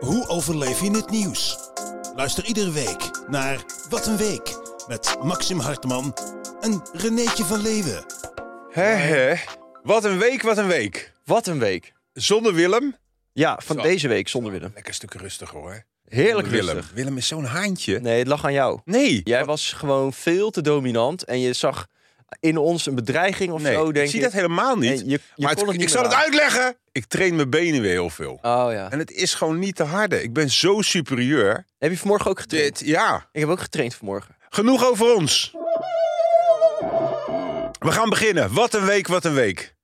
Hoe overleef je het nieuws? Luister iedere week naar Wat een Week met Maxim Hartman en Renéetje van Leeuwen. Hè, hè. Wat een week, wat een week. Wat een week. Zonder Willem. Ja, van Zo. deze week zonder Willem. Lekker stuk rustiger hoor. Heerlijk Willem. rustig. Willem is zo'n haantje. Nee, het lag aan jou. Nee. Jij was gewoon veel te dominant en je zag in ons een bedreiging of nee. zo, denk ik zie ik. dat helemaal niet. Je, je maar kon het- het niet ik zal het aan. uitleggen. Ik train mijn benen weer heel veel. Oh ja. En het is gewoon niet te harde. Ik ben zo superieur. Heb je vanmorgen ook getraind? Dit, ja. Ik heb ook getraind vanmorgen. Genoeg over ons. We gaan beginnen. Wat een week, wat een week.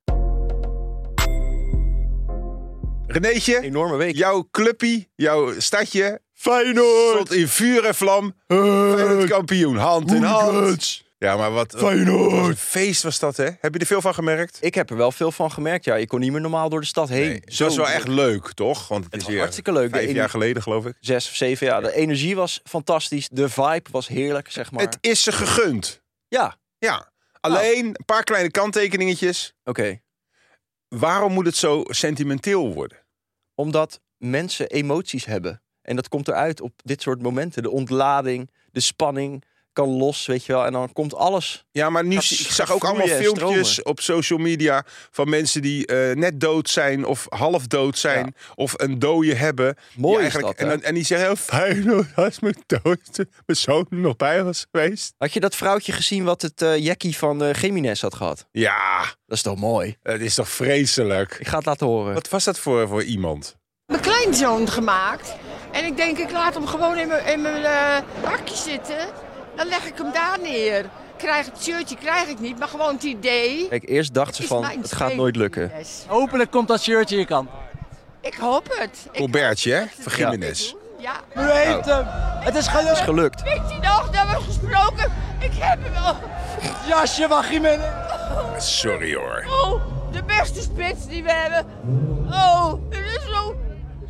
Renéetje, Enorme week. jouw clubpie, jouw stadje, Feyenoord! stond in vuur en vlam. Feyenoord kampioen, hand in hand. Ja, maar wat, wat een feest was dat, hè? Heb je er veel van gemerkt? Ik heb er wel veel van gemerkt. Ja, je kon niet meer normaal door de stad heen. Nee, het was wel echt leuk, toch? Want het, Het is was hartstikke leuk. Vijf jaar geleden, geloof ik. Zes of zeven jaar. De energie was fantastisch. De vibe was heerlijk, zeg maar. Het is ze gegund. Ja, Ja. Alleen een paar kleine kanttekeningetjes. oké. Waarom moet het zo sentimenteel worden? Omdat mensen emoties hebben. En dat komt eruit op dit soort momenten. De ontlading, de spanning kan los, weet je wel. En dan komt alles. Ja, maar nu ik zag ook allemaal filmpjes stromen. op social media van mensen die eh, net dood zijn of half dood zijn of een dode hebben. Mooi Die is dat, en, en die zeggen heel fijn als mijn dood mijn zoon er nog bij was geweest. Had je dat vrouwtje gezien wat het eh jackie van eh Gemines had gehad? Ja, Dat is toch mooi? het is toch vreselijk. Ik ga het laten horen. Wat was dat voor, voor iemand? mijn kleinzoon gemaakt. En ik denk, ik laat hem gewoon in mijn, in mijn eh, bakje zitten. Dan leg ik hem daar neer. Krijg het shirtje krijg ik niet, maar gewoon het idee. Kijk, eerst dacht ze van, het gaat nooit lukken. Hopelijk komt dat shirtje hier kan. Ik hoop het. Ik Colbertje, hè? doen. Ja. U heeft hem. Het is Het is gelukt. gelukt. Weet je nog, dat we gesproken? Ik heb hem al. Jasje van Jiménez. Sorry hoor. Oh, de beste spits die we hebben. Oh, het is zo,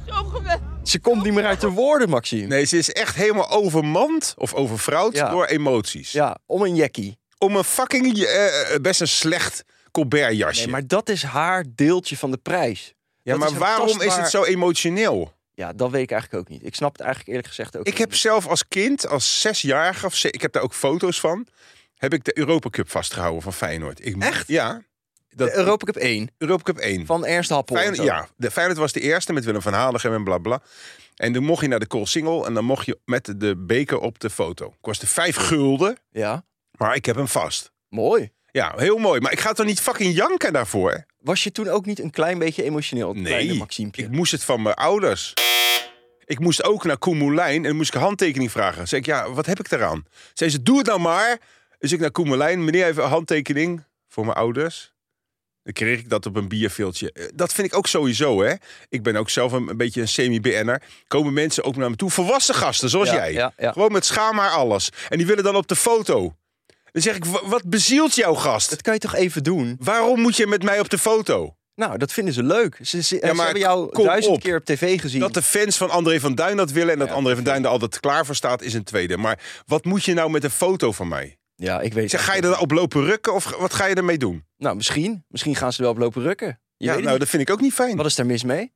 zo geweldig. Ze komt niet meer uit de woorden, Maxime. Nee, ze is echt helemaal overmand of overvrouwd Ja. door emoties. Ja, om een jackie. Om een fucking, eh, eh, best een slecht Colbert jasje. Nee, maar dat is haar deeltje van de prijs. ja, dat maar is waarom is het zo emotioneel? Ja, dat weet ik eigenlijk ook niet. Ik snap het eigenlijk eerlijk gezegd ook Ik heb zelf als kind, als zesjarige, of ze- ik heb daar ook foto's van, heb ik de Europa Cup vastgehouden van Feyenoord. Ik, Echt? Ja. Dat, De Europa Cup 1 Europa Cup 1. van Ernst Happel. Feyenoord, ja, de Feyenoord was de eerste met Willem van Hanegem en bla bla. En dan mocht je naar de Koolsingel en dan mocht je met de beker op de foto. Kostte vijf gulden, ja, maar ik heb hem vast. mooi. Ja, heel mooi. Maar ik ga toch niet fucking janken daarvoor? Was je toen ook niet een klein beetje emotioneel, Nee, ik moest het van mijn ouders. Ik moest ook naar Koen Moulijn en dan moest ik een handtekening vragen. Zeg ik, ja, wat heb ik eraan? Zei ze, doe het nou maar. Dus ik naar Koen Moulijn, meneer even een handtekening voor mijn ouders. Dan kreeg ik dat op een bierveeltje. Eh, Dat vind ik ook sowieso, hè. Ik ben ook zelf een, een beetje een semi-BN'er. Komen mensen ook naar me toe, volwassen gasten, zoals Ja, jij. ja, ja. Gewoon met schaam maar alles. En die willen dan op de foto. Dan zeg ik, "Wa- wat bezielt jouw gast? Dat kan je toch even doen? Waarom moet je met mij op de foto? Nou, dat vinden ze leuk. Ze, ze, ze maar hebben jou duizend op. keer op tv gezien. Dat de fans van André van Duin dat willen en dat Ja, André van Duin er altijd klaar voor staat, is een tweede. Maar wat moet je nou met een foto van mij? Ja, ik weet zeg, ga je erop lopen rukken of wat ga je ermee doen? Nou, misschien. Misschien gaan ze er wel op lopen rukken. Je Ja, weet nou, niet. dat vind ik ook niet fijn. Wat is daar mis mee?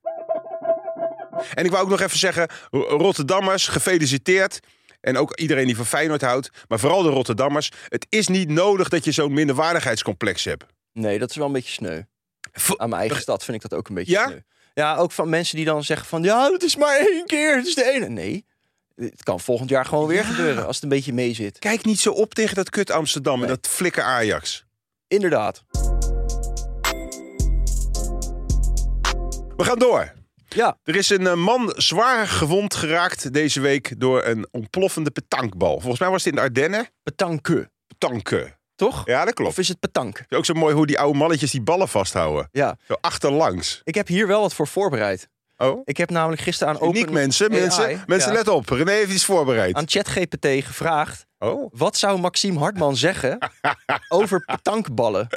En ik wou ook nog even zeggen, Rotterdammers, gefeliciteerd. En ook iedereen die van Feyenoord houdt, maar vooral de Rotterdammers. Het is niet nodig dat je zo'n minderwaardigheidscomplex hebt. Nee, dat is wel een beetje sneu. V- Aan mijn eigen stad vind ik dat ook een beetje Ja? sneu. Ja, ook van mensen die dan zeggen van... Ja, het is maar één keer, het is de ene. Nee, het kan volgend jaar gewoon weer Ja. gebeuren als het een beetje mee zit. Kijk niet zo op tegen dat kut Amsterdam en Nee. dat flikker Ajax. Inderdaad. We gaan door. Ja, Er is een eh, man zwaar gewond geraakt deze week door een ontploffende petankbal. Volgens mij was het in de Ardennen. petanque. Petanken. Toch? Ja, dat klopt. Of is het petanque? Ook zo mooi hoe die oude mannetjes die ballen vasthouden. Ja. Zo achterlangs. Ik heb hier wel wat voor voorbereid. Oh. Ik heb namelijk gisteren aan Open Uniek mensen, AI, mensen. Mensen, ja, let op. René heeft iets voorbereid. aan ChatGPT gevraagd... Oh. Wat zou Maxime Hartman zeggen over petankballen?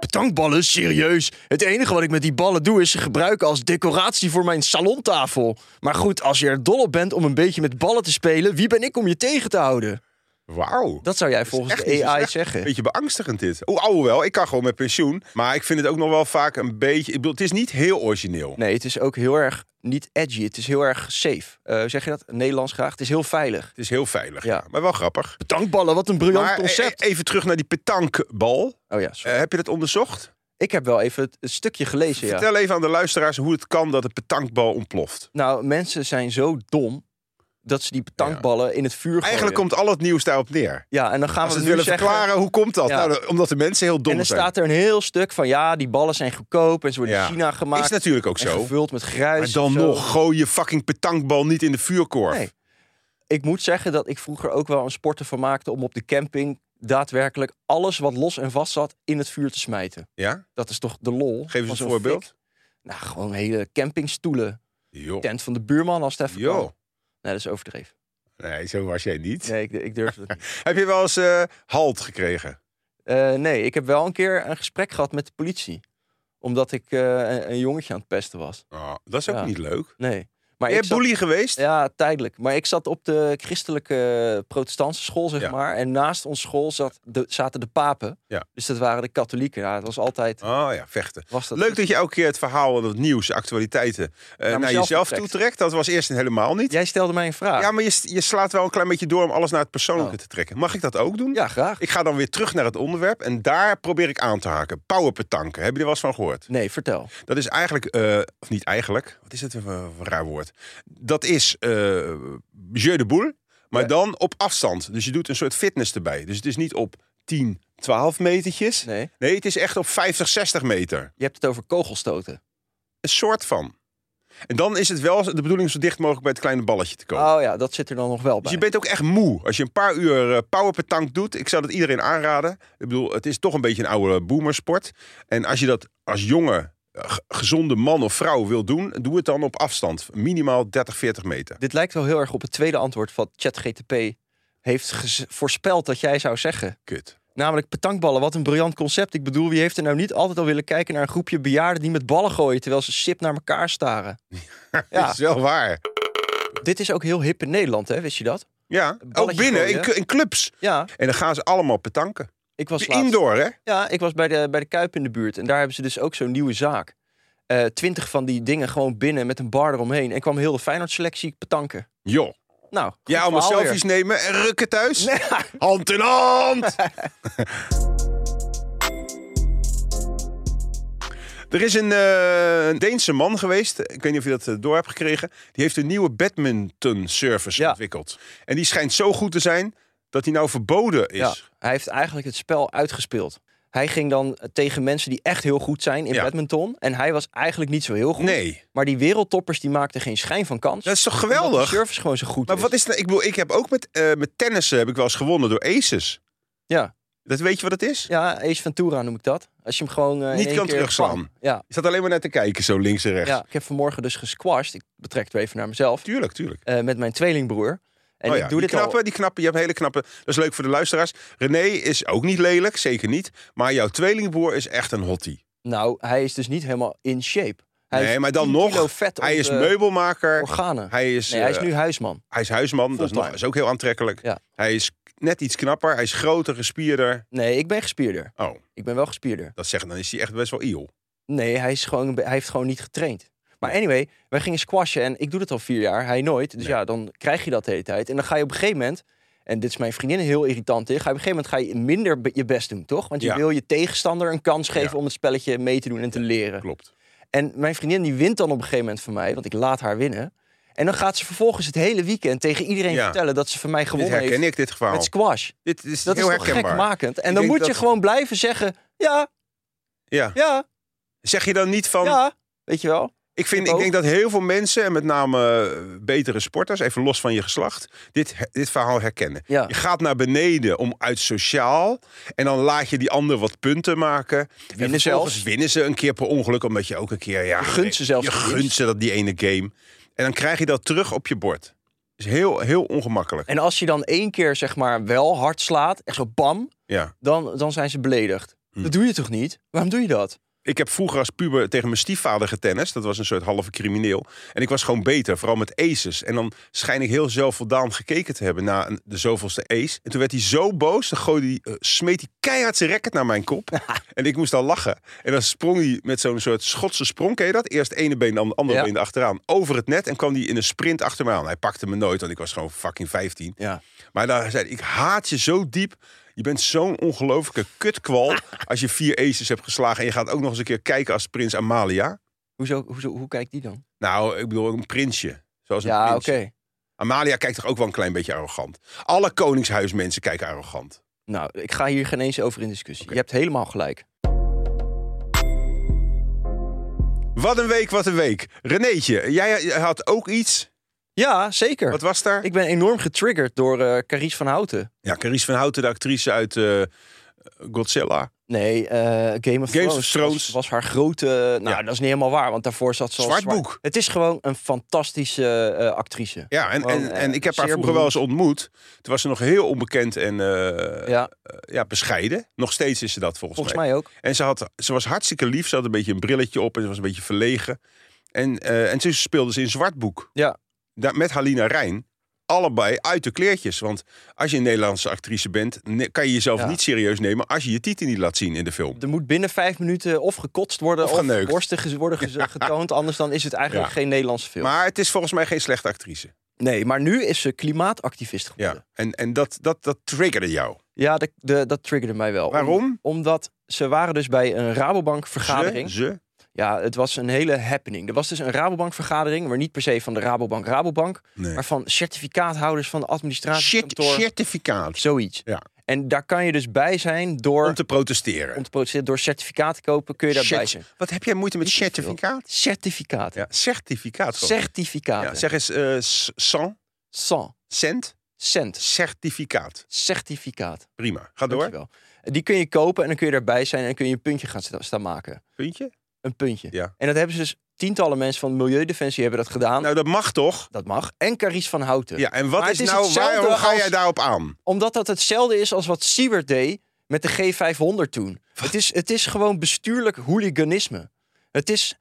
Petankballen? Serieus? Het enige wat ik met die ballen doe is ze gebruiken als decoratie voor mijn salontafel. Maar goed, als je er dol op bent om een beetje met ballen te spelen, wie ben ik om je tegen te houden? Wauw. Dat zou jij volgens echt de AI zeggen. Beetje beangstigend dit. Oh, ouwe wel. Ik kan gewoon met pensioen. Maar ik vind het ook nog wel vaak een beetje... Ik bedoel, het is niet heel origineel. Nee, het is ook heel erg niet edgy. Het is heel erg safe. Eh, zeg je dat? Nederlands graag. Het is heel veilig. Het is heel veilig, Ja. ja. maar wel grappig. Tankballen, wat een briljant Maar concept. e- even terug naar die petankbal. oh ja. Eh, heb je dat onderzocht? ik heb wel even het, stukje gelezen, ja. Vertel even aan de luisteraars hoe het kan dat een petankbal ontploft. Nou, mensen zijn zo dom dat ze die tankballen in het vuur gooien. Eigenlijk komt al het nieuws daarop neer. Ja, en dan gaan Als we nu het willen zeggen... verklaren, hoe komt dat? Ja. Nou, omdat de mensen heel dom En er zijn. staat er een heel stuk van ja, die ballen zijn goedkoop en ze worden Ja. in China gemaakt. Is natuurlijk ook en zo. gevuld met gruis. Maar dan nog, gooi je fucking petankbal niet in de vuurkorf. Nee. Ik moet zeggen dat ik vroeger ook wel een sporten van maakte om op de camping daadwerkelijk alles wat los en vast zat in het vuur te smijten. Ja? Dat is toch de lol? Geef eens een voorbeeld. fik? Nou, gewoon hele campingstoelen. Tent van de buurman als het even dat is overdreven. Nee, zo was jij niet. Nee, ik, ik durf het niet. Heb je wel eens eh, halt gekregen? Eh, nee, ik heb wel een keer een gesprek gehad met de politie. Omdat ik eh, een, een jongetje aan het pesten was. Oh, dat is ook Ja. niet leuk. Nee. Maar je bully geweest? Ja, tijdelijk. Maar ik zat op de christelijke protestantse school, zeg Ja. maar. En naast ons school zat de, zaten de papen. Ja. Dus dat waren de katholieken. Ja, het was altijd... Oh ja, vechten. Was dat Leuk dat je elke keer het verhaal en het nieuws, actualiteiten eh, naar, jezelf betrekt. toetrekt. Dat was eerst helemaal niet. Jij stelde mij een vraag. Ja, maar je, je slaat wel een klein beetje door om alles naar het persoonlijke Oh. te trekken. Mag ik dat ook doen? Ja, graag. Ik ga dan weer terug naar het onderwerp en daar probeer ik aan te haken. Powerpetanken, heb je er wel eens van gehoord? Nee, vertel. Dat is eigenlijk, eh, of niet eigenlijk, wat is het een raar woord? Dat is eh jeu de boule, maar Ja. dan op afstand. Dus je doet een soort fitness erbij. Dus het is niet op 10, 12 metertjes. Nee. Nee, het is echt op 50, 60 meter. Je hebt het over kogelstoten. Een soort van. En dan is het wel de bedoeling zo dicht mogelijk bij het kleine balletje te komen. Oh ja, dat zit er dan nog wel Dus bij. je bent ook echt moe. Als je een paar uur uh, powerpetank doet. Ik zou dat iedereen aanraden. Ik bedoel, het is toch een beetje een oude boomersport. En als je dat als jonge, eh, g- gezonde man of vrouw wil doen, doe het dan op afstand. Minimaal 30, 40 meter. Dit lijkt wel heel erg op het tweede antwoord wat ChatGTP heeft voorspeld dat jij zou zeggen. Kut. Namelijk petankballen. Wat een briljant concept. Ik bedoel, wie heeft er nou niet altijd al willen kijken naar een groepje bejaarden die met ballen gooien terwijl ze sip naar elkaar staren? Dat Ja, is wel waar. dit is ook heel hip in Nederland, hè? Wist je dat? Ja, ook binnen, in, gooien. in clubs. Ja, En dan gaan ze allemaal petanken. Ik was laatst... Indoor, hè? Ja, ik was bij de, bij de Kuip in de buurt. En daar hebben ze dus ook zo'n nieuwe zaak. Eh, Twintig van die dingen gewoon binnen met een bar eromheen. En kwam heel de Feyenoord-selectie petanken. Joh. Nou, Ja, allemaal weer. selfies nemen en rukken thuis. Hand in hand. Er is een, eh, een Deense man geweest, ik weet niet of je dat eh, door hebt gekregen. Die heeft een nieuwe badminton service Ja. ontwikkeld. En die schijnt zo goed te zijn dat hij nou verboden is. Ja, hij heeft eigenlijk het spel uitgespeeld. Hij ging dan tegen mensen die echt heel goed zijn in Ja. badminton. En hij was eigenlijk niet zo heel goed. Nee, Maar die wereldtoppers die maakten geen schijn van kans. dat is toch geweldig? de service gewoon zo goed Maar is. wat is nou, ik bedoel, ik heb ook met, eh met tennissen heb ik wel eens gewonnen door aces. Ja. Dat weet je wat het is? Ja, Ace Ventura noem ik dat. Als je hem gewoon eh, Niet kan terugslaan. Ja, Je zat alleen maar naar te kijken, zo links en rechts. ja, ik heb vanmorgen dus gesquashed. Ik betrek het weer even naar mezelf. Tuurlijk, tuurlijk. eh, met mijn tweelingbroer. En oh ik ja, doe die dit knappe, al... die knappe, je hebt hele knappe. Dat is leuk voor de luisteraars. René is ook niet lelijk, zeker niet. Maar jouw tweelingbroer is echt een hottie. Nou, hij is dus niet helemaal in shape. Hij Nee, maar dan 10 nog, Hij is meubelmaker. organen. Hij is, nee, hij is eh, nu huisman. hij is huisman, dat is, nog, is ook heel aantrekkelijk. Ja. Hij is net iets knapper, hij is groter, gespierder. Nee, ik ben gespierder. Oh, Ik ben wel gespierder. dat zeggen, dan is hij echt best wel iel. Nee, hij, is gewoon, hij heeft gewoon niet getraind. Maar anyway, wij gingen squashen en ik doe dat al vier jaar, hij nooit. Dus Nee. ja, dan krijg je dat de hele tijd. En dan ga je op een gegeven moment, en dit is mijn vriendin heel irritant in, ga je op een gegeven moment ga je minder je best doen, toch? Want je Ja. wil je tegenstander een kans geven Ja. om het spelletje mee te doen en te leren. Klopt. En mijn vriendin die wint dan op een gegeven moment van mij, want ik laat haar winnen. En dan gaat ze vervolgens het hele weekend tegen iedereen Ja. vertellen dat ze van mij Dit gewonnen herken heeft ik, dit verhaal. met squash. Dit is Dat is heel toch herkenbaar. gekmakend? En Ik dan moet je gewoon blijven zeggen, ja, Ja. ja, Zeg je dan niet van... ja. Weet je wel? Ik, vind, Ik denk dat heel veel mensen, en met name eh, betere sporters, even los van je geslacht, dit, dit verhaal herkennen. Ja. Je gaat naar beneden om uit sociaal. En dan laat je die ander wat punten maken. Winnen en zelfs. winnen ze een keer per ongeluk. Omdat je ook een keer. Ja, Je gunt ze zelfs Je gunt ze dat die ene game. En dan krijg je dat terug op je bord. is heel, heel ongemakkelijk. En als je dan één keer zeg maar wel hard slaat, echt zo bam, Ja. dan, dan zijn ze beledigd. Hm. Dat doe je toch niet? Waarom doe je dat? Ik heb vroeger als puber tegen mijn stiefvader getennist. Dat was een soort halve crimineel. En ik was gewoon beter, vooral met aces. En dan schijn ik heel zelfvoldaan gekeken te hebben na de zoveelste ace. En toen werd hij zo boos, dan gooide hij, eh, smeet hij keihard zijn racket naar mijn kop. en ik moest al lachen. En dan sprong hij met zo'n soort Schotse sprong, ken je dat? Eerst ene been, dan de andere Ja. been achteraan. Over het net en kwam hij in een sprint achter me aan. Hij pakte me nooit, want ik was gewoon fucking 15. Ja. Maar daar zei hij, ik haat je zo diep. Je bent zo'n ongelofelijke kutkwal als je vier aces hebt geslagen. En je gaat ook nog eens een keer kijken als prins Amalia. Hoezo, hoezo, hoe kijkt die dan? Nou, ik bedoel een prinsje. Zoals een Ja, oké. Amalia kijkt toch ook wel een klein beetje arrogant. Alle koningshuismensen kijken arrogant. Nou, ik ga hier geen eens over in discussie. Je hebt helemaal gelijk. Wat een week, wat een week. Renéetje, jij had ook iets. Ja, zeker. Wat was daar? Ik ben enorm getriggerd door eh Carice van Houten. Ja, Carice van Houten, de actrice uit eh, Godzilla. Nee, eh, Game of Game of Thrones, Thrones. Was, was haar grote... Nou, Ja. dat is niet helemaal waar, want daarvoor zat ze Zwart zwart. boek. Het is gewoon een fantastische actrice. Ja, en, Gewoon, en, en ik heb haar vroeger wel eens ontmoet. Toen was ze nog heel onbekend en Ja, ja, bescheiden. Nog steeds is ze dat volgens, volgens mij ook. En ze, had, ze was hartstikke lief. Ze had een beetje een brilletje op en ze was een beetje verlegen. En, en ze speelde ze in Zwartboek. Ja. Met Halina Rijn. Allebei uit de kleertjes. Want als je een Nederlandse actrice bent, kan je jezelf Ja. niet serieus nemen als je je titel niet laat zien in de film. Er moet binnen vijf minuten of gekotst worden Of of, ge- worden ge- getoond. Anders dan is het eigenlijk Ja. geen Nederlandse film. Maar het is volgens mij geen slechte actrice. nee, maar nu is ze klimaatactivist geworden. Ja. En, en dat, dat, dat triggerde jou. Ja, de, de, dat triggerde mij wel. Om- Waarom? omdat ze waren dus bij een Rabobank vergadering. Ze, ze. Ja, het was een hele happening. Er was dus een Rabobank vergadering, maar niet per se van de Rabobank Rabobank, Nee. maar van certificaathouders van de administratiekantoor. certificaat. Zoiets. Ja. En daar kan je dus bij zijn door Om te protesteren. om te protesteren, door certificaat te kopen, kun je daarbij Cert- zijn. Wat heb jij moeite met certificaat? Certificaat. Ja, certificaat. gewoon. Certificaten. Ja, zeg eens eh, s- cent, Cent. certificaat. Certificaat. Prima. Ga door. Dankjewel. Die kun je kopen en dan kun je daarbij zijn en dan kun je een puntje gaan sta- staan maken. Puntje? Een puntje. Ja. En dat hebben ze dus tientallen mensen van Milieudefensie hebben dat gedaan. Nou, dat mag toch? dat mag. En Carice van Houten. Ja, en wat Maar is, het is nou, waarom ga jij daarop aan? Omdat dat hetzelfde is als wat Siebert deed met de G500 toen. Het is, het is gewoon bestuurlijk hooliganisme. Het is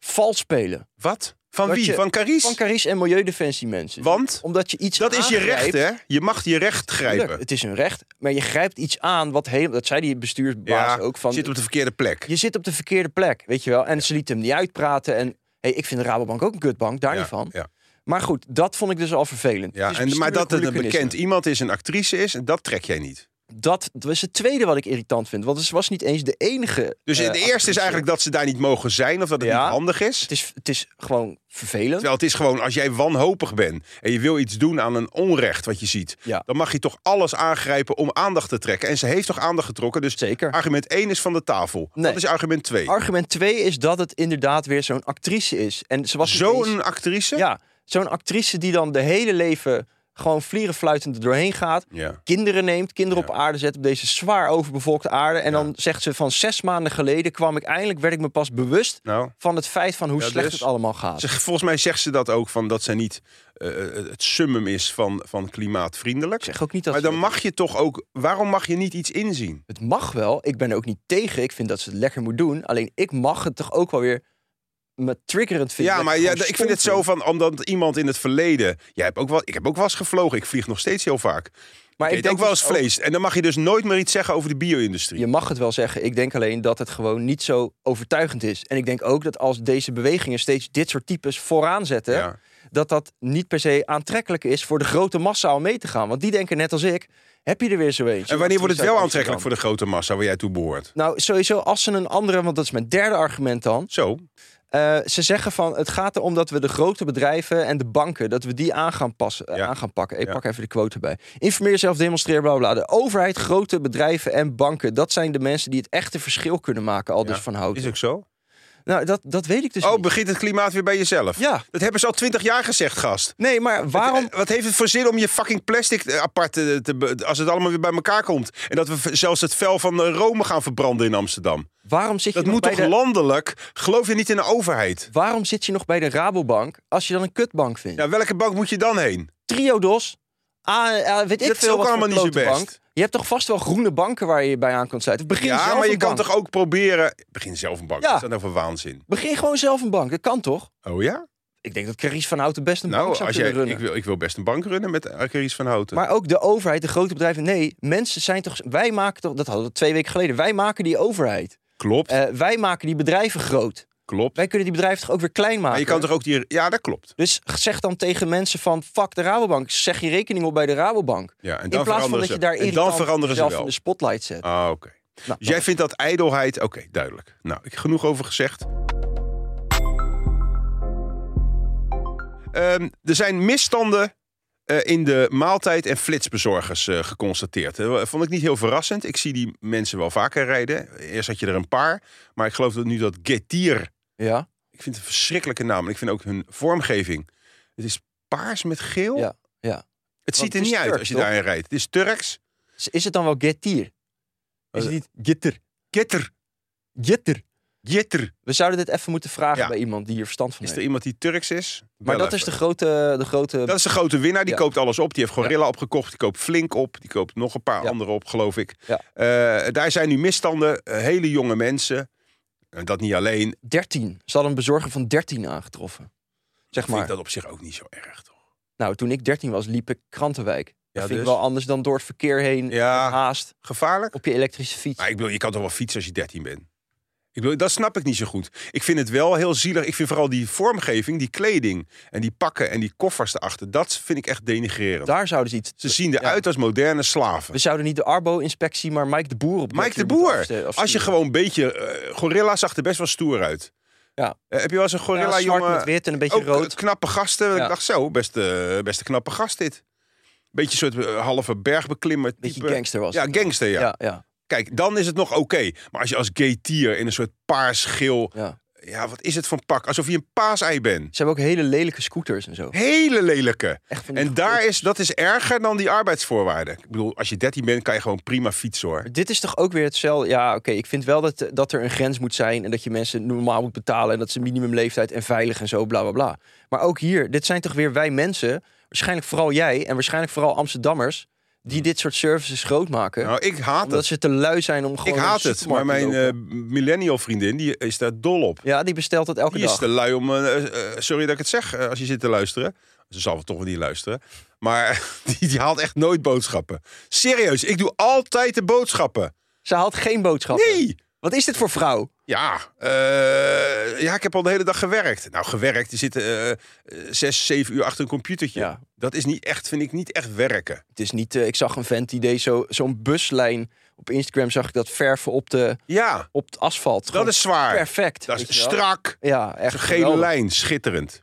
vals spelen. Wat? Van wie? je- Van Carice? Van Carice en Milieudefensie mensen. Want? Omdat je iets Dat is je recht, hè? Je mag je recht Tuurlijk, grijpen. het is een recht. Maar je grijpt iets aan wat heel... Dat zei die bestuursbaas Ja, ook. Van, zit op de verkeerde plek. Je zit op de verkeerde plek, weet je wel. En ze liet hem niet uitpraten. En hey, ik vind de Rabobank ook een kutbank, daar Ja, niet van. Ja, Maar goed, dat vond ik dus al vervelend. ja. En, maar dat het een bekend iemand is, een actrice is, dat trek jij niet. Dat, dat is het tweede wat ik irritant vind. Want ze was niet eens de enige. Dus eh, de eerste is eigenlijk dat ze daar niet mogen zijn of dat het Ja. niet handig is. Het is, het is gewoon vervelend. Terwijl het is gewoon, als jij wanhopig bent en je wil iets doen aan een onrecht wat je ziet, Ja. dan mag je toch alles aangrijpen om aandacht te trekken. En ze heeft toch aandacht getrokken. Dus Zeker. argument 1 is van de tafel. Nee. Wat is argument 2? Argument 2 is dat het inderdaad weer zo'n actrice is. En ze was Zo'n actrice? Ja, zo'n actrice die dan de hele leven gewoon vlierenfluitend er doorheen gaat. Ja. Kinderen neemt, kinderen Ja. op aarde zet op deze zwaar overbevolkte aarde. En dan zegt ze van zes maanden geleden kwam ik eindelijk, werd ik me pas bewust Nou, van het feit van hoe slecht dus? het allemaal gaat. volgens mij zegt ze dat ook, van dat zij niet eh, het summum is van, van klimaatvriendelijk. Ik zeg ook niet dat Maar dan mag je toch ook, waarom mag je niet iets inzien? Het mag wel. Ik ben er ook niet tegen. Ik vind dat ze het lekker moet doen. Alleen ik mag het toch ook wel weer me triggerend vinden. Ja, maar ik ja, ik vind het zo van, omdat iemand in het verleden... Jij hebt ook wel, ik heb ook wel eens gevlogen, ik vlieg nog steeds heel vaak. Maar ik ik eet ook denk wel eens vlees. En dan mag je dus nooit meer iets zeggen over de bio-industrie. Je mag het wel zeggen. Ik denk alleen dat het gewoon niet zo overtuigend is. En ik denk ook dat als deze bewegingen steeds dit soort types vooraan zetten, Ja. dat dat niet per se aantrekkelijk is voor de grote massa om mee te gaan. Want die denken net als ik, heb je er weer zo eens. En wanneer wordt het wel aantrekkelijk voor de grote massa waar jij toe behoort? Nou, sowieso als ze een andere, want dat is mijn derde argument dan. Zo, Eh, ze zeggen van het gaat erom dat we de grote bedrijven en de banken, dat we die aan gaan, passen, Ja. aan gaan pakken. Ik Ja. pak even de quote erbij. Informeer zelf, demonstreer, bla bla. De overheid, grote bedrijven en banken, dat zijn de mensen die het echte verschil kunnen maken, al dus van hout. is ook zo. Nou, dat, dat weet ik dus Oh, niet. begint het klimaat weer bij jezelf? Ja. Dat hebben ze al twintig jaar gezegd, gast. Nee, maar waarom... Eh, Wat heeft het voor zin om je fucking plastic eh, apart te, te als het allemaal weer bij elkaar komt en dat we zelfs het vel van eh, Rome gaan verbranden in Amsterdam? Waarom zit, je Dat nog moet bij toch de, landelijk? Geloof je niet in de overheid? waarom zit je nog bij de Rabobank als je dan een kutbank vindt? Ja, welke bank moet je dan heen? Triodos, ah, weet ik Dat is veel ook wat voor allemaal niet zo best. bank. Je hebt toch vast wel groene banken waar je je bij aan kunt sluiten? Begin Ja, zelf maar je een kan bank. toch ook proberen... Begin zelf een bank. Ja. Wat is dat nou voor waanzin? Begin gewoon zelf een bank. Dat kan toch? Oh ja? Ik denk dat Carice van Houten best een bank Nou, zou als kunnen jij, runnen. ik, wil, ik wil best een bank runnen met Carice van Houten. Maar ook de overheid, de grote bedrijven. Nee, mensen zijn toch... Wij maken toch... Dat hadden we twee weken geleden. Wij maken die overheid. klopt, Eh, wij maken die bedrijven groot. Klopt. Wij kunnen die bedrijven toch ook weer klein maken? Maar je kan toch ook die... Ja, dat klopt. Dus zeg dan tegen mensen van... Fuck de Rabobank. Zeg je rekening op bij de Rabobank. Ja, en In dan plaats van dat je ze. daar en dan veranderen ze wel. in de spotlight zet. Ah, oké. Nou, Dus jij vindt dat ijdelheid... Oké, duidelijk. Nou, ik genoeg over gezegd. Ehm, er zijn misstanden eh, in de maaltijd- en flitsbezorgers eh, geconstateerd. Dat vond ik niet heel verrassend. Ik zie die mensen wel vaker rijden. Eerst had je er een paar. Maar ik geloof dat nu dat Getir... Ja? Ik vind het een verschrikkelijke naam. En ik vind ook hun vormgeving. Het is paars met geel. Ja, ja. Het Want ziet er het niet uit als je toch? daarin rijdt. Het is Turks. Is- het dan wel Getir? Is het niet Gitter? Getter. Gitter. Getter. We zouden dit even moeten vragen Ja. bij iemand die hier verstand van Is er heeft. iemand die Turks is? Maar dat is de grote... De grote Dat is de grote winnaar. Die Ja. koopt alles op. Die heeft Gorilla opgekocht. Die koopt Flink op. Die koopt nog een paar andere op, geloof ik. Ja. Eh, daar zijn nu misstanden. Eh, hele jonge mensen. En dat niet alleen. 13. Ze hadden een bezorger van 13 aangetroffen. Zeg Vind maar. ik dat op zich ook niet zo erg, toch? Nou, toen ik 13 was, liep ik Krantenwijk. Dat Ja, vind ik dus? wel anders dan door het verkeer heen. Ja. Haast. Gevaarlijk? Op je elektrische fiets. Maar ik bedoel, je kan toch wel fietsen als je 13 bent? Ik bedoel, dat snap ik niet zo goed. Ik vind het wel heel zielig. Ik vind vooral die vormgeving, die kleding en die pakken en die koffers erachter. Dat vind ik echt denigrerend. Daar zouden ze iets... Ze zien Ja. eruit als moderne slaven. We zouden niet de Arbo-inspectie, maar Mike de Boer op Mike de Boer. Als je gewoon een beetje... eh, gorilla zag er best wel stoer uit. Ja. Eh, heb je wel eens een Ja, gorilla, zwart jongen? met wit en een beetje ook rood. eh, knappe gasten. Ja. Ik dacht zo, best, eh, best een knappe gast dit. Beetje een soort halve bergbeklimmer Beetje gangster was Ja, gangster, ja. Ja, ja, Kijk, dan is het nog oké. Maar als je als gay tier in een soort paars-geel... ja. Ja, wat is het voor pak? Alsof je een paasei bent. Ze hebben ook hele lelijke scooters en zo. Hele lelijke. Echt van En daar is, dat is erger dan die arbeidsvoorwaarden. Ik bedoel, als je 13 bent, kan je gewoon prima fietsen hoor. Dit is toch ook weer hetzelfde. Ja, oké. ik vind wel dat, dat er een grens moet zijn. En dat je mensen normaal moet betalen. En dat ze minimumleeftijd en veilig en zo, bla bla bla. Maar ook hier, dit zijn toch weer wij mensen. Waarschijnlijk vooral jij. En waarschijnlijk vooral Amsterdammers. Die dit soort services groot maken. Nou, ik haat omdat het. ze te lui zijn om gewoon. Ik haat het. Maar mijn eh, millennial vriendin, die is daar dol op. Ja, die bestelt het elke Die is dag. te lui om... eh, eh, sorry dat ik het zeg, als je zit te luisteren. Ze zal toch wel niet luisteren. Maar die, die haalt echt nooit boodschappen. Serieus, ik doe altijd de boodschappen. Ze haalt geen boodschappen. Nee! Wat is dit voor vrouw? Ja, eh, ja, ik heb al de hele dag gewerkt. Nou, gewerkt. Je zit eh, eh, zes, zeven uur achter een computertje. Ja. Dat is niet echt, vind ik niet echt werken. Het is niet. ik zag een vent die deed zo- zo'n buslijn. Op Instagram zag ik dat verven op, de, Ja, op het asfalt. dat is zwaar. perfect. Dat is strak. Ja, echt. Gele lijn, schitterend.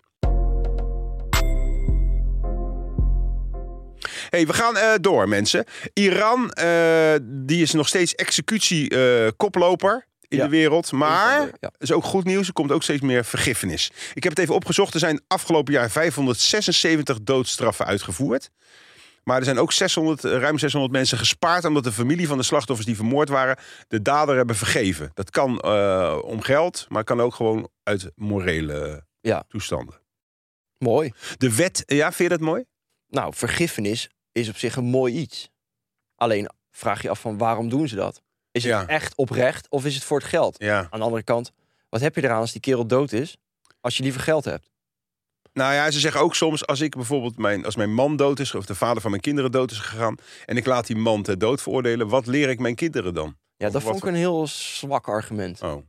Hey, we gaan eh, door, mensen. Iran, eh, die is nog steeds executie eh, koploper in Ja. de wereld. Maar, ja. dat is ook goed nieuws, er komt ook steeds meer vergiffenis. Ik heb het even opgezocht. Er zijn afgelopen jaar 576 doodstraffen uitgevoerd. Maar er zijn ook 600, eh, ruim 600 mensen gespaard... omdat de familie van de slachtoffers die vermoord waren... de dader hebben vergeven. Dat kan om geld, maar kan ook gewoon uit morele Ja. toestanden. Mooi. De wet, ja, vind je dat mooi? Nou, vergiffenis is op zich een mooi iets. Alleen vraag je af van waarom doen ze dat? Is het Ja. echt oprecht of is het voor het geld? Ja. Aan de andere kant, wat heb je eraan als die kerel dood is? Als je liever geld hebt. Nou ja, ze zeggen ook soms, als ik bijvoorbeeld mijn, als mijn man dood is, of de vader van mijn kinderen dood is gegaan, en ik laat die man ter dood veroordelen, wat leer ik mijn kinderen dan? Ja, Of dat vond ik een heel zwak argument. Oh.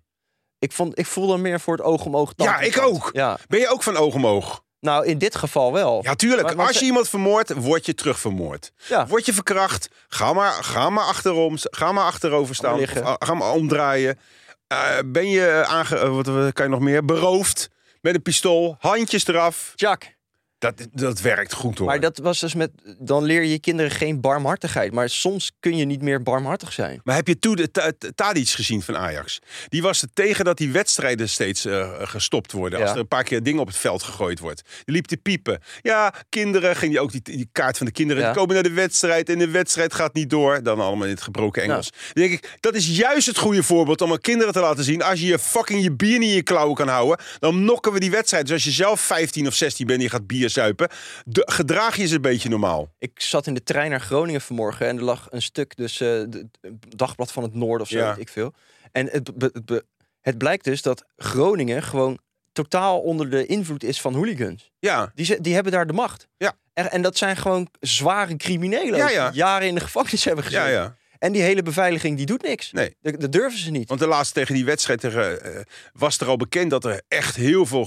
Ik, vond, ik voelde meer voor het oog om oog. Ja, ik ook. Ja, Ben je ook van oog om oog? Nou in dit geval wel. Ja, tuurlijk. Maar- maar als ze- je iemand vermoordt, word je terug vermoord. Ja. Word je verkracht, ga maar, ga maar achterom, ga maar achterover staan, of, ah, ga maar omdraaien. Eh, ben je aange, eh, wat, wat kan je nog meer? Beroofd met een pistool, handjes eraf. Jack. Dat, dat werkt goed hoor. Maar dat was dus met. Dan leer je kinderen geen barmhartigheid. Maar soms kun je niet meer barmhartig zijn. Maar heb je toen Tadic gezien van Ajax? Die was er tegen dat die wedstrijden steeds eh, gestopt worden. Als er een paar keer dingen op het veld gegooid wordt. Die liep te piepen. Ja, kinderen, ging die ook die, die kaart van de kinderen. Ja. Die komen naar de wedstrijd en de wedstrijd gaat niet door. Dan allemaal in het gebroken Engels. Dan denk ik, dat is juist het goede voorbeeld om aan kinderen te laten zien. Als je je fucking je bier niet in je klauwen kan houden, dan nokken we die wedstrijd. Dus als je zelf 15 of 16 bent en je gaat bier zuipen. De, gedraag je ze een beetje normaal. Ik zat in de trein naar Groningen vanmorgen en er lag een stuk, dus eh de, Dagblad van het Noorden of zo, Ja. weet ik veel. En het, be- het, be- het blijkt dus dat Groningen gewoon totaal onder de invloed is van hooligans. Ja, Die, ze- die hebben daar de macht. Ja. En, en dat zijn gewoon zware criminelen. Ja, ja. die jaren in de gevangenis hebben gezeten. ja, ja. En die hele beveiliging die doet niks. Nee. Dat, durven ze niet. Want de laatste tegen die wedstrijd tegen, eh, was er al bekend dat er echt heel veel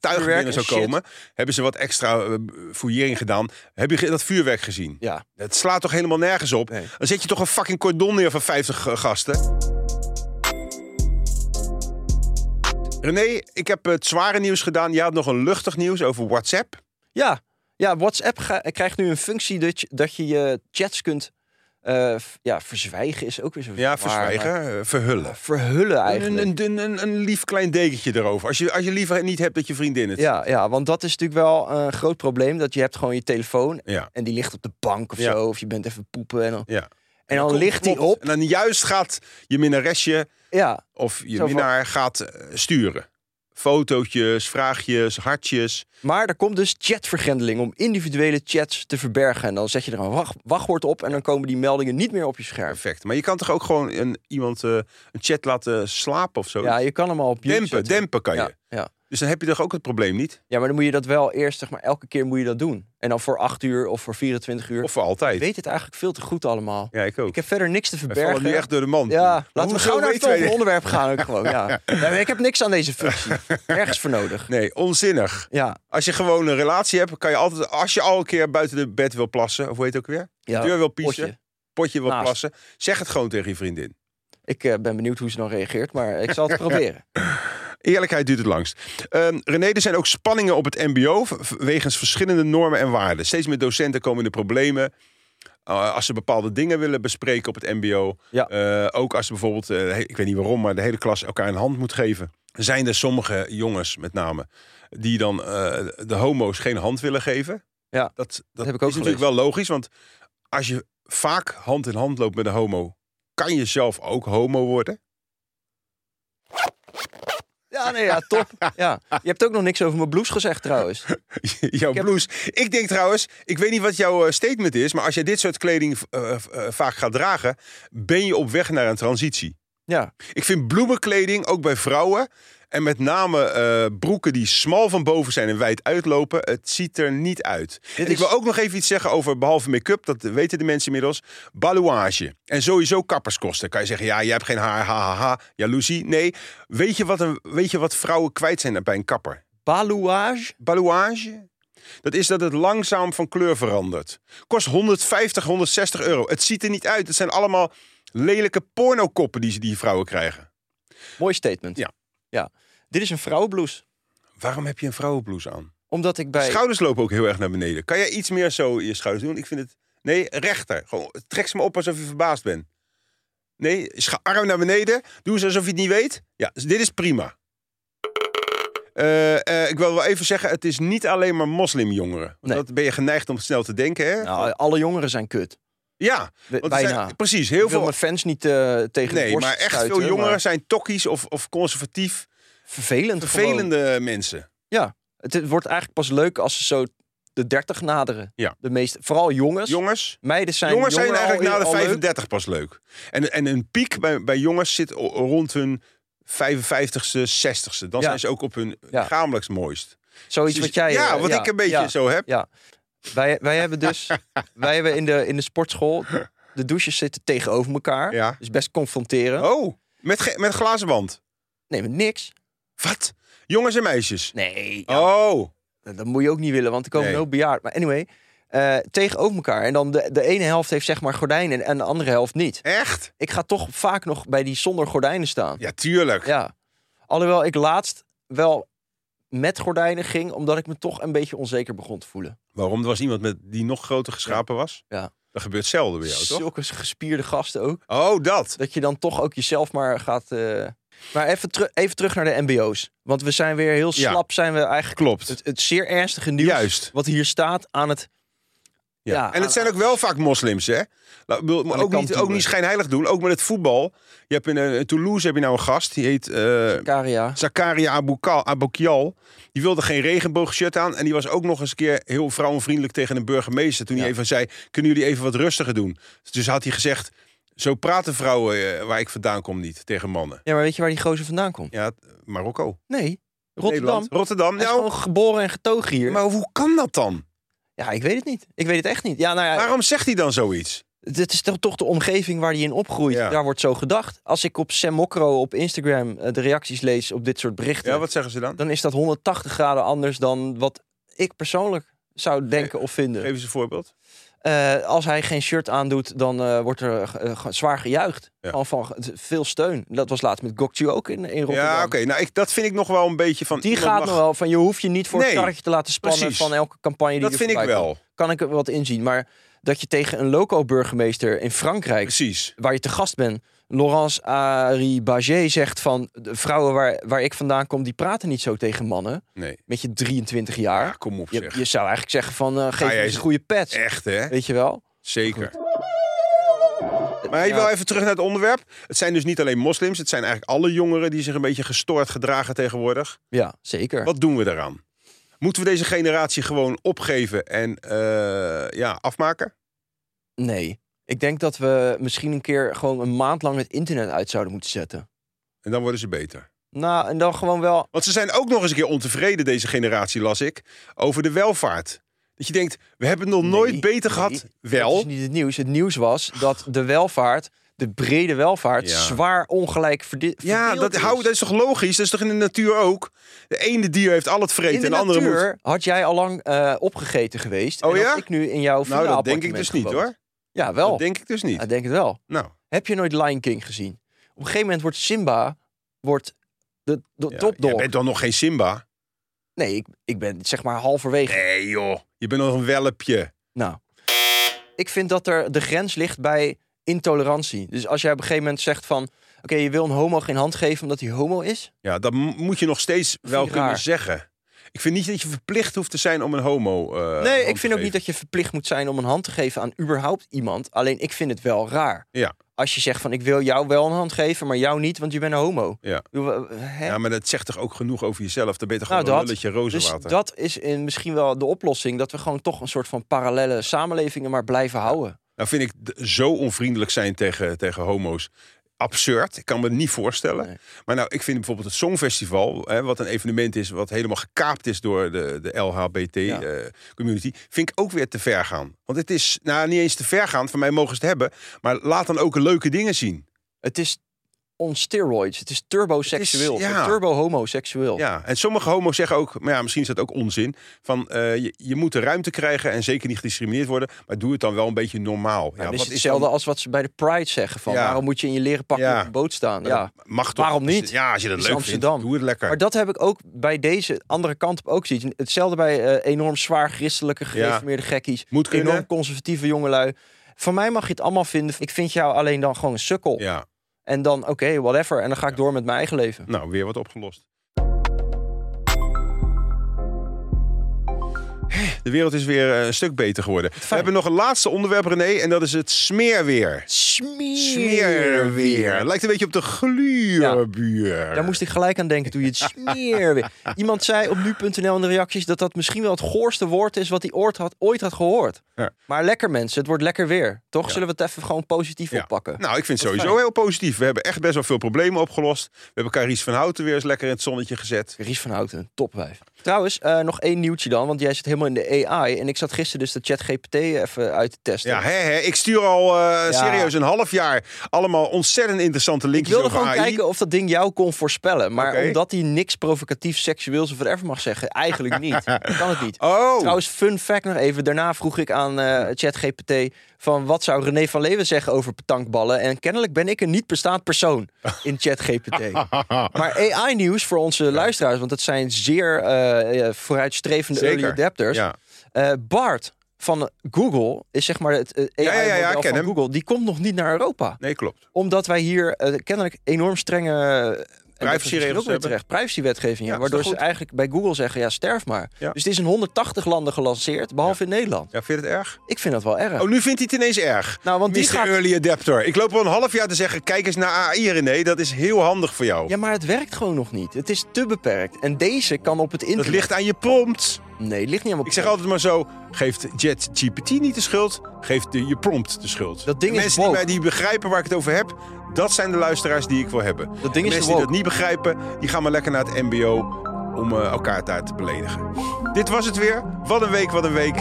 tuigen binnen zou shit. komen. Hebben ze wat extra eh, fouillering gedaan. Heb je dat vuurwerk gezien? Ja. Het slaat toch helemaal nergens op? Nee. Dan zet je toch een fucking cordon neer van 50 eh, gasten. René, ik heb het zware nieuws gedaan. Je had nog een luchtig nieuws over WhatsApp. Ja, ja WhatsApp krijgt nu een functie dat je dat je, je chats kunt eh, ja, verzwijgen. Is ook weer zo Ja, verzwijgen, eh, verhullen. Verhullen eigenlijk. een, een, een, een lief klein dekentje erover. Als je, als je liever niet hebt dat je vriendin het. Ja, ja, want dat is natuurlijk wel een groot probleem. Dat je hebt gewoon je telefoon Ja. en die ligt op de bank of Ja. zo. Of je bent even poepen en dan, ja. en dan Komt- ligt die op. En dan juist gaat je minnaresje Ja, of je minnaar gaat eh, sturen. Fotootjes, vraagjes, hartjes. maar er komt dus chatvergrendeling om individuele chats te verbergen. En dan zet je er een wacht, wachtwoord op en dan komen die meldingen niet meer op je scherm. Perfect. Maar je kan toch ook gewoon een, iemand eh, een chat laten slapen of zo? Ja, je kan hem al op dempen, dempen kan je. Ja, ja. Dus dan heb je toch ook het probleem niet? ja, maar dan moet je dat wel eerst, zeg maar, elke keer moet je dat doen. En dan voor 8 uur of voor 24 uur. Of voor Ik altijd? weet het eigenlijk veel te goed allemaal. Ja, ik ook. Ik heb verder niks te We verbergen. nu echt door de man. Ja, laten we gauw naar het volgende onderwerp gaan ook gewoon. Ja. Ja, ik heb niks aan deze functie. Ergens voor nodig. Nee, onzinnig. Ja, Als je gewoon een relatie hebt, kan je altijd... Als je al een keer buiten de bed wil plassen, of hoe heet het ook weer? ja Deur wil piezen, potje, potje. wil Naast. plassen. Zeg het gewoon tegen je vriendin. Ik eh, ben benieuwd hoe ze dan reageert, maar ik zal het proberen. Eerlijkheid duurt het langst. Ehm, René, er zijn ook spanningen op het mbo... wegens verschillende normen en waarden. Steeds meer docenten komen in de problemen... uh, als ze bepaalde dingen willen bespreken op het mbo. Ja. Uh, ook als ze bijvoorbeeld, uh, he- ik weet niet waarom... maar de hele klas elkaar een hand moet geven. Zijn er sommige jongens met name... die dan de homo's geen hand willen geven? Ja, dat, dat, heb ik ook is natuurlijk wel logisch. Want als je vaak hand in hand loopt met een homo... kan je zelf ook homo worden. Ja, nee, ja, top. Ja. Je hebt ook nog niks over mijn blouse gezegd trouwens. jouw Ik heb- blouse. Ik denk trouwens, ik weet niet wat jouw eh, statement is, maar als jij dit soort kleding eh, eh, vaak gaat dragen, ben je op weg naar een transitie. Ja, Ik vind bloemenkleding, ook bij vrouwen, en met name eh, broeken die smal van boven zijn en wijd uitlopen, het ziet er niet uit. En Ik is- wil ook nog even iets zeggen over, behalve make-up, dat weten de mensen inmiddels, balouage. En sowieso kapperskosten. Kan je zeggen, ja, je hebt geen haar, ha, ha, ha, jaloezie. Nee, weet je wat, een, weet je wat vrouwen kwijt zijn bij een kapper? balouage. Balouage? Dat is dat het langzaam van kleur verandert. Kost 150, 160 euro. Het ziet er niet uit. Het zijn allemaal lelijke pornokoppen die, ze- die vrouwen krijgen. Mooi statement. Ja. ja. Dit is een vrouwenblouse. Waarom heb je een vrouwenblouse aan? Omdat ik bij... Schouders lopen ook heel erg naar beneden. Kan jij iets meer zo je schouders doen? Ik vind het... Nee, rechter. Gewoon, trek ze maar op alsof je verbaasd bent. Nee, scha- arm naar beneden. Doe eens alsof je het niet weet. Ja, dus dit is prima. Eh, eh, ik wil wel even zeggen, het is niet alleen maar moslimjongeren. Want Nee. Dat ben je geneigd om snel te denken, hè? Nou, alle jongeren zijn kut. Ja, want Bijna. zijn- precies. Heel Ik wil veel. mijn fans niet eh, tegen de Nee, maar echt stuiten, veel jongeren maar zijn tokkies of, of conservatief. Vervelend. gewoon. Vervelende mensen. Ja, het, wordt eigenlijk pas leuk als ze zo de 30 naderen. Ja. De meeste, vooral jongens. Jongens, Meiden zijn jongens zijn eigenlijk al- na de al leuk. 35 pas leuk. En, en een piek bij, bij jongens zit rond hun 55ste, 60ste. Dan Ja. zijn ze ook op hun Ja. mooist. Zoiets Dus- wat jij... ja, eh, wat ik een beetje zo heb. Ja. Wij, wij hebben dus... wij hebben in de, in de sportschool... De douches zitten tegenover elkaar. Ja. Dus best confronteren. Oh, met, met glazen wand. Nee, met niks. Wat? Jongens en meisjes. Nee. ja, Oh, Dat moet je ook niet willen, want er komen Nee. ook bejaard. Maar anyway, eh, tegenover elkaar. En dan de, de ene helft heeft zeg maar gordijnen en de andere helft niet. echt? Ik ga toch vaak nog bij die zonder gordijnen staan. Ja, tuurlijk. Ja. Alhoewel ik laatst wel met gordijnen ging, omdat ik me toch een beetje onzeker begon te voelen. Waarom? Er was iemand met, die nog groter geschapen was? Ja. Dat gebeurt zelden bij jou, toch? Zulke gespierde gasten ook. Oh, dat. Dat je dan toch ook jezelf maar gaat... eh, Maar even, teru- even terug naar de mbo's. Want we zijn weer heel Ja. slap, zijn we eigenlijk Klopt. het, het zeer ernstige nieuws... Juist. wat hier staat aan het Ja, en het zijn ook wel vaak moslims, hè? Nou, bedoel, maar ook, niet, ook niet schijnheilig doen. Ook met het voetbal. Je hebt in, eh, in Toulouse heb je nou een gast. Die heet Karia. Zakaria Aboukal- Aboukial. Die wilde geen regenboogshirt aan. En die was ook nog eens een keer heel vrouwenvriendelijk tegen een burgemeester. Toen hij even zei, kunnen jullie even wat rustiger doen? Dus had hij gezegd, zo praten vrouwen eh, waar ik vandaan kom niet tegen mannen. Ja, maar weet je waar die gozer vandaan komt? Ja, Marokko. Nee, Rotterdam. Nederland. Rotterdam. Hij is Nou, gewoon geboren en getogen hier. maar hoe kan dat dan? Ja, ik weet het niet. Ik weet het echt niet. Ja, nou ja, Waarom zegt hij dan zoiets? dit is toch, de omgeving waar hij in opgroeit. Ja. Daar wordt zo gedacht. Als ik op Sam Mokro op Instagram eh, de reacties lees op dit soort berichten... Ja, wat zeggen ze dan? dan is dat 180 graden anders dan wat ik persoonlijk zou denken of vinden. Geef eens een voorbeeld. Eh, als hij geen shirt aandoet, dan eh, wordt er eh, zwaar gejuicht. Ja. Gewoon van veel steun. Dat was laatst met Gokju ook in, in Rotterdam. Ja, oké. Nou, ik, dat vind ik nog wel een beetje van... Die gaat mag- nog wel van je hoeft je niet voor het Nee, karretje te laten spannen precies. van elke campagne die Dat er vind ik wel. komt. Kan ik er wat inzien. Maar dat je tegen een loco-burgemeester in Frankrijk, Precies. waar je te gast bent, Laurence Aribaget zegt van de vrouwen waar, waar ik vandaan kom, die praten niet zo tegen mannen. Nee. Met je 23 jaar. Ja, kom op je, zeg. je zou eigenlijk zeggen van eh, geef eens een goede pet. Echt, hè? Weet je wel? Zeker. Maar je Ja. wil even terug naar het onderwerp. Het zijn dus niet alleen moslims. Het zijn eigenlijk alle jongeren die zich een beetje gestoord gedragen tegenwoordig. Ja, zeker. Wat doen we daaraan? Moeten we deze generatie gewoon opgeven en eh, ja, afmaken? Nee. Ik denk dat we misschien een keer gewoon een maand lang het internet uit zouden moeten zetten. En dan worden ze beter. Nou, en dan gewoon wel. Want ze zijn ook nog eens een keer ontevreden, deze generatie, las ik, over de welvaart. Dat je denkt, we hebben het nog nooit beter nee, gehad. Dat Wel, is niet het nieuws. Het nieuws was dat de welvaart, de brede welvaart, Ja. zwaar ongelijk verde- ja, verdeeld dat, hou, is. dat is toch logisch? Dat is toch in de natuur ook? De ene dier heeft al het vreten In de en de andere natuur moet... had jij al lang eh, opgegeten geweest. Oh en ja? ik nu in jouw Nou, dat denk ik dus niet hoor. Ja, wel. Dat denk ik dus niet. Ja, denk het wel. Nou, Heb je nooit Lion King gezien? Op een gegeven moment wordt Simba wordt de, de ja, topdog. jij bent dan nog geen Simba? Nee, ik, ik ben zeg maar halverwege. Nee joh, je bent nog een welpje. Nou, ik vind dat er de grens ligt bij intolerantie. Dus als jij op een gegeven moment zegt van... Oké, je wil een homo geen hand geven omdat hij homo is? Ja, dat moet je nog steeds wel je kunnen zeggen. Ik vind niet dat je verplicht hoeft te zijn om een homo. hand nee, ik vind ook niet dat je verplicht moet zijn om een hand te geven aan überhaupt iemand. Alleen ik vind het wel raar. Ja. Als je zegt van ik wil jou wel een hand geven, maar jou niet, want je bent een homo. Ja. Hè? Ja, maar dat zegt toch ook genoeg over jezelf? Dan ben je toch Nou, gewoon een dat. lulletje Dus rozenwater. dat is in misschien wel de oplossing. Dat we gewoon toch een soort van parallele samenlevingen maar blijven houden. Nou vind ik zo onvriendelijk zijn tegen, tegen homo's absurd. Ik kan me het niet voorstellen. Nee. Maar nou, ik vind bijvoorbeeld het Songfestival, hè, wat een evenement is, wat helemaal gekaapt is door de, de Ja. LHBT-community, vind ik ook weer te ver gaan. Want het is nou niet eens te ver gaan, van mij mogen ze het hebben, maar laat dan ook leuke dingen zien. Het is on steroids. Het is turboseksueel. Ja. Turbo-homoseksueel. Ja, en sommige homo's zeggen ook, maar ja, misschien is dat ook onzin, van eh, je, je moet de ruimte krijgen en zeker niet gediscrimineerd worden, maar doe het dan wel een beetje normaal. Ja, Ja, wat is hetzelfde dan- als wat ze bij de Pride zeggen. Van, Ja. Waarom moet je in je leren pakje Ja. op een boot staan? Ja. mag toch? Waarom niet? Ja, als je dat is leuk Amsterdam. vindt, doe het lekker. Maar dat heb ik ook bij deze andere kant op ook gezien. Hetzelfde bij eh, enorm zwaar christelijke gereformeerde gekkies. Moet kunnen. Enorm conservatieve jongelui. Van mij mag je het allemaal vinden. Ik vind jou alleen dan gewoon een sukkel. Ja, En dan, oké, whatever. En dan ga ik door met mijn eigen leven. nou, weer wat opgelost. De wereld is weer eh, een stuk beter geworden. We hebben nog een laatste onderwerp, René, en dat is het smeerweer. Smeerweer. Lijkt een beetje op de gluurbuur. Daar moest ik gelijk aan denken toen je het smeerweer. Iemand zei op nu.nl in de reacties dat dat misschien wel het goorste woord is wat hij ooit had, ooit had gehoord. Ja. Maar lekker mensen, het wordt lekker weer. Toch zullen we het even gewoon positief oppakken. Nou, ik vind het sowieso fijn. heel positief. We hebben echt best wel veel problemen opgelost. We hebben Carice van Houten weer eens lekker in het zonnetje gezet. Ries van Houten, topwijf. Trouwens, eh, nog één nieuwtje dan, want jij zit helemaal in de AI. En ik zat gisteren dus de chat GPT even uit te testen. Ja, hè, hè. ik stuur al eh, serieus een half jaar allemaal ontzettend interessante ik linkjes wilde over gewoon AI. kijken of dat ding jou kon voorspellen. Maar omdat hij niks provocatief, seksueels of whatever mag zeggen, eigenlijk niet. kan het niet. Oh, Trouwens, fun fact nog even. Daarna vroeg ik aan eh ChatGPT van wat zou René van Leeuwen zeggen over petankballen. En kennelijk ben ik een niet bestaand persoon in ChatGPT. maar AI-nieuws voor onze luisteraars, want het zijn zeer eh, vooruitstrevende Zeker. early adapters. Ja. Eh, Bart van Google is zeg maar het eh, ja, ja, ja, van hem. Google. Die komt nog niet naar Europa Nee, klopt. omdat wij hier eh, kennelijk enorm strenge Is Privacyregels ook weer hebben. terecht. Privacywetgeving, ja, Ja, is waardoor ze eigenlijk bij Google zeggen, ja, sterf maar. Ja. Dus het is in 180 landen gelanceerd, behalve in Nederland. Ja, vind je het erg? Ik vind dat wel erg. Oh, nu vindt hij het ineens erg. Nou, want die gaat- Early Adapter. Ik loop al een half jaar te zeggen, kijk eens naar AI, René. Dat is heel handig voor jou. Ja, maar het werkt gewoon nog niet. Het is te beperkt. En deze kan op het internet... dat ligt aan je prompt. Nee, het ligt niet aan Ik zeg altijd maar zo, geeft ChatGPT niet de schuld, geeft de, je prompt de schuld. Dat ding De is mensen die, woke. mij, die begrijpen waar ik het over heb, dat zijn de luisteraars die ik wil hebben. Dat ding De is mensen die dat niet begrijpen, die gaan maar lekker naar het mbo om eh, elkaar daar te beledigen. Dit was het weer. Wat een week, wat een week.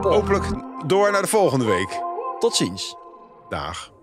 Hopelijk door naar de volgende week. Tot ziens. Dag.